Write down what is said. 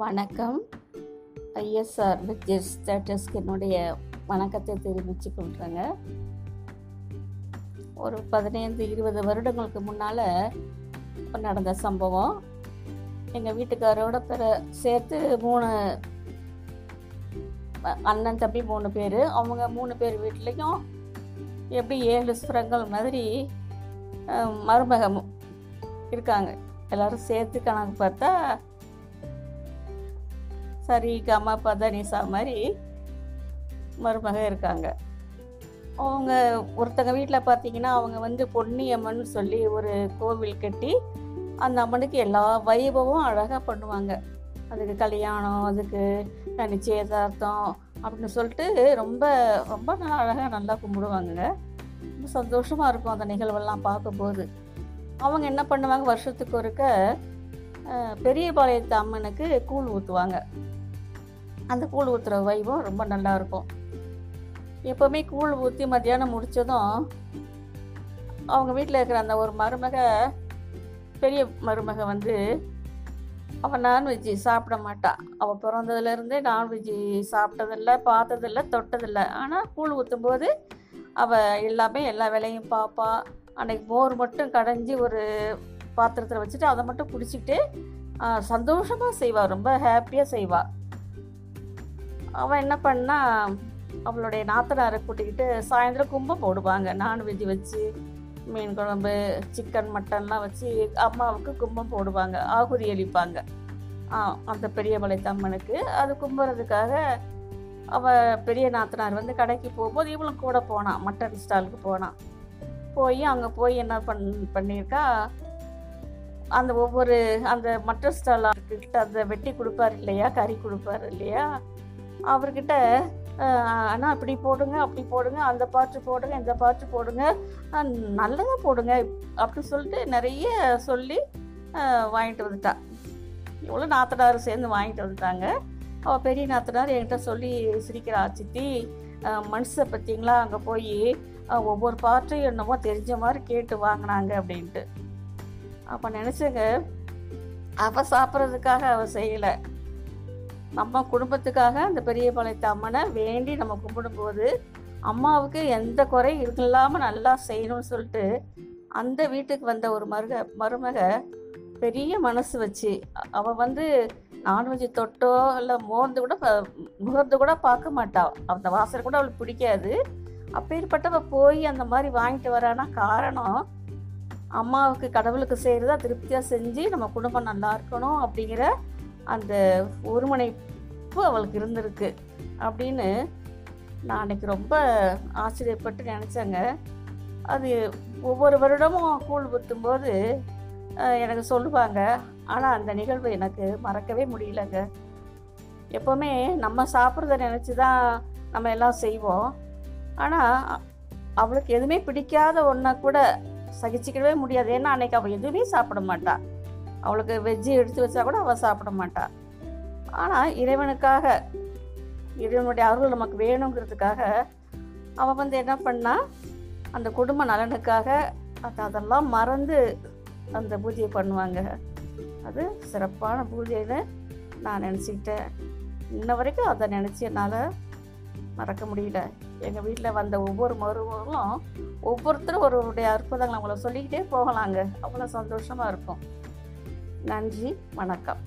வணக்கம். ஐஎஸ்ஆர் வித்யஸ் ஸ்டேட்டஸ்க்கு என்னுடைய வணக்கத்தை தெரிவித்து கொள்கிறேங்க ஒரு பதினைந்து இருபது வருடங்களுக்கு முன்னால் நடந்த சம்பவம். எங்கள் வீட்டுக்காரோட பிற சேர்த்து மூணு அண்ணன் தம்பி மூணு பேர். அவங்க மூணு பேர் வீட்லேயும் எப்படி ஏழு சுரங்கள் மாதிரி மருமகம் இருக்காங்க. எல்லாரும் சேர்த்து கணக்கு பார்த்தா சரி கமா பதனிசா மாதிரி மருமக இருக்காங்க. அவங்க ஒருத்தங்க வீட்டில் பார்த்தீங்கன்னா அவங்க வந்து பொன்னியம்மன் சொல்லி ஒரு கோவில் கட்டி அந்த அம்மனுக்கு எல்லா வைபவம் அழகாக பண்ணுவாங்க. அதுக்கு கல்யாணம் அதுக்கு நிச்சயதார்த்தம் அப்படின்னு சொல்லிட்டு ரொம்ப ரொம்ப நல்லா அழகாக நல்லா கும்பிடுவாங்க ரொம்ப சந்தோஷமாக இருக்கும் அந்த நிகழ்வெல்லாம் பார்க்கும்போது. அவங்க என்ன பண்ணுவாங்க வருஷத்துக்கு ஒருக்க பெரியபாளையத்து அம்மனுக்கு கூழ் ஊற்றுவாங்க அந்த கூழ் ஊற்றுற வைபம் ரொம்ப நல்லா இருக்கும். எப்போவுமே கூழ் ஊற்றி மத்தியானம் முடித்ததும் அவங்க வீட்டில் இருக்கிற அந்த ஒரு மருமக பெரிய மருமக வந்து அவள் நான்வெஜ்ஜி சாப்பிட மாட்டாள் அவள் பிறந்ததுலேருந்தே நான்வெஜ்ஜி சாப்பிட்டதில்ல பார்த்ததில்ல தொட்டதில்ல. ஆனால் கூழ் ஊற்றும்போது அவள் எல்லாமே எல்லா வேலையும் பார்ப்பா அன்னைக்கு மோர் மட்டும் கடைஞ்சி ஒரு பாத்திரத்தில் வச்சுட்டு அதை மட்டும் குடிச்சிட்டு சந்தோஷமாக செய்வாள் ரொம்ப ஹாப்பியாக செய்வாள் அவன் என்ன பண்ணா அவளுடைய நாத்தனாரை கூட்டிக்கிட்டு சாயந்தரம் கும்பம் போடுவாங்க. நான்வெஜ் வச்சு மீன் குழம்பு சிக்கன் மட்டன்லாம் வச்சு அம்மாவுக்கு கும்பம் போடுவாங்க. ஆகுதி அளிப்பாங்க. அந்த பெரிய மலைத்தம்மனுக்கு அது கும்புறதுக்காக அவள் பெரிய நாத்தனார் வந்து கடைக்கு போகும்போது இவளும் கூட போனான் மட்டன் ஸ்டாலுக்கு போனான் போய் அங்கே போய் என்ன பண் பண்ணியிருக்கா? அந்த ஒவ்வொரு அந்த மட்டன் ஸ்டால் கிட்ட அந்த வெட்டி கொடுப்பாரு இல்லையா? கறி கொடுப்பாரு இல்லையா? அவர்கிட்ட ஆனால் அண்ணா இப்படி போடுங்க அப்படி போடுங்க அந்த பாட்டு போடுங்க இந்த பாட்டு போடுங்க நல்லதாக போடுங்க அப்படின்னு சொல்லிட்டு நிறைய சொல்லி வாங்கிட்டு வந்துட்டா. இவ்வளோ நாத்தனார் சேர்ந்து வாங்கிட்டு வந்துட்டாங்க. அவள் பெரிய நாத்தனார் என்கிட்ட சொல்லி சிரிக்கிறா சித்தி மனுஷை பார்த்தீங்களா? அங்கே போய் ஒவ்வொரு பாட்டும் என்னமோ தெரிஞ்ச மாதிரி கேட்டு வாங்கினாங்க அப்படின்ட்டு. அப்போ நினச்சங்க அவள் சாப்பிட்றதுக்காக அவள் செய்யலை. நம்ம குடும்பத்துக்காக அந்த பெரிய பாளையத்து அம்மனை வேண்டி நம்ம கும்பிடும்போது அம்மாவுக்கு எந்த குறை இல்லாமல் நல்லா செய்யணும்னு சொல்லிட்டு அந்த வீட்டுக்கு வந்த ஒரு மருக மருமக பெரிய மனசு வச்சு அவள் வந்து நான்வெஜ் தொட்டோ இல்லை மோர்ந்து கூட முகர்ந்து கூட பார்க்க மாட்டாள் அந்த வாசனை கூட அவளுக்கு பிடிக்காது. அப்பேற்பட்டவ போய் அந்த மாதிரி வாங்கிட்டு வரானா காரணம் அம்மாவுக்கு கடவுளுக்கு செய்கிறதா திருப்தியாக செஞ்சு நம்ம குடும்பம் நல்லா இருக்கணும் அப்படிங்கிற அந்த ஒருமனைப்பு அவளுக்கு இருந்திருக்கு அப்படின்னு நான் அன்னைக்கு ரொம்ப ஆச்சரியப்பட்டு நினச்சேங்க. அது ஒவ்வொரு வருடமும் கூழ் ஊற்றும் போது எனக்கு சொல்லுவாங்க. ஆனால் அந்த நிகழ்வு எனக்கு மறக்கவே முடியலங்க. எப்போவுமே நம்ம சாப்பிட்றத நினச்சி தான் நம்ம எல்லாம் செய்வோம். ஆனால் அவளுக்கு எதுவுமே பிடிக்காத ஒன்றை கூட சகிச்சிக்கவே முடியாது. ஏன்னா அன்னைக்கு அவள் எதுவுமே சாப்பிட மாட்டாள் அவளுக்கு வெஜ்ஜு எடுத்து வச்சா கூட அவள் சாப்பிட மாட்டாள் ஆனால் இறைவனுக்காக இறைவனுடைய அருள் நமக்கு வேணுங்கிறதுக்காக அவள் வந்து என்ன பண்ணா அந்த குடும்ப நலனுக்காக அது அதெல்லாம் மறந்து அந்த பூஜையை பண்ணுவாங்க. அது சிறப்பான பூஜைன்னு நான் நினச்சிக்கிட்டேன். இன்ன வரைக்கும் அதை நினச்சி என்னால் மறக்க முடியல. எங்கள் வீட்டில் வந்த ஒவ்வொரு மருமகளும் ஒவ்வொருத்தரும் ஒருவருடைய அற்புதங்களை அவங்கள சொல்லிக்கிட்டே போகலாங்க. அவ்வளோ சந்தோஷமாக இருக்கும். நன்றி வணக்கம்.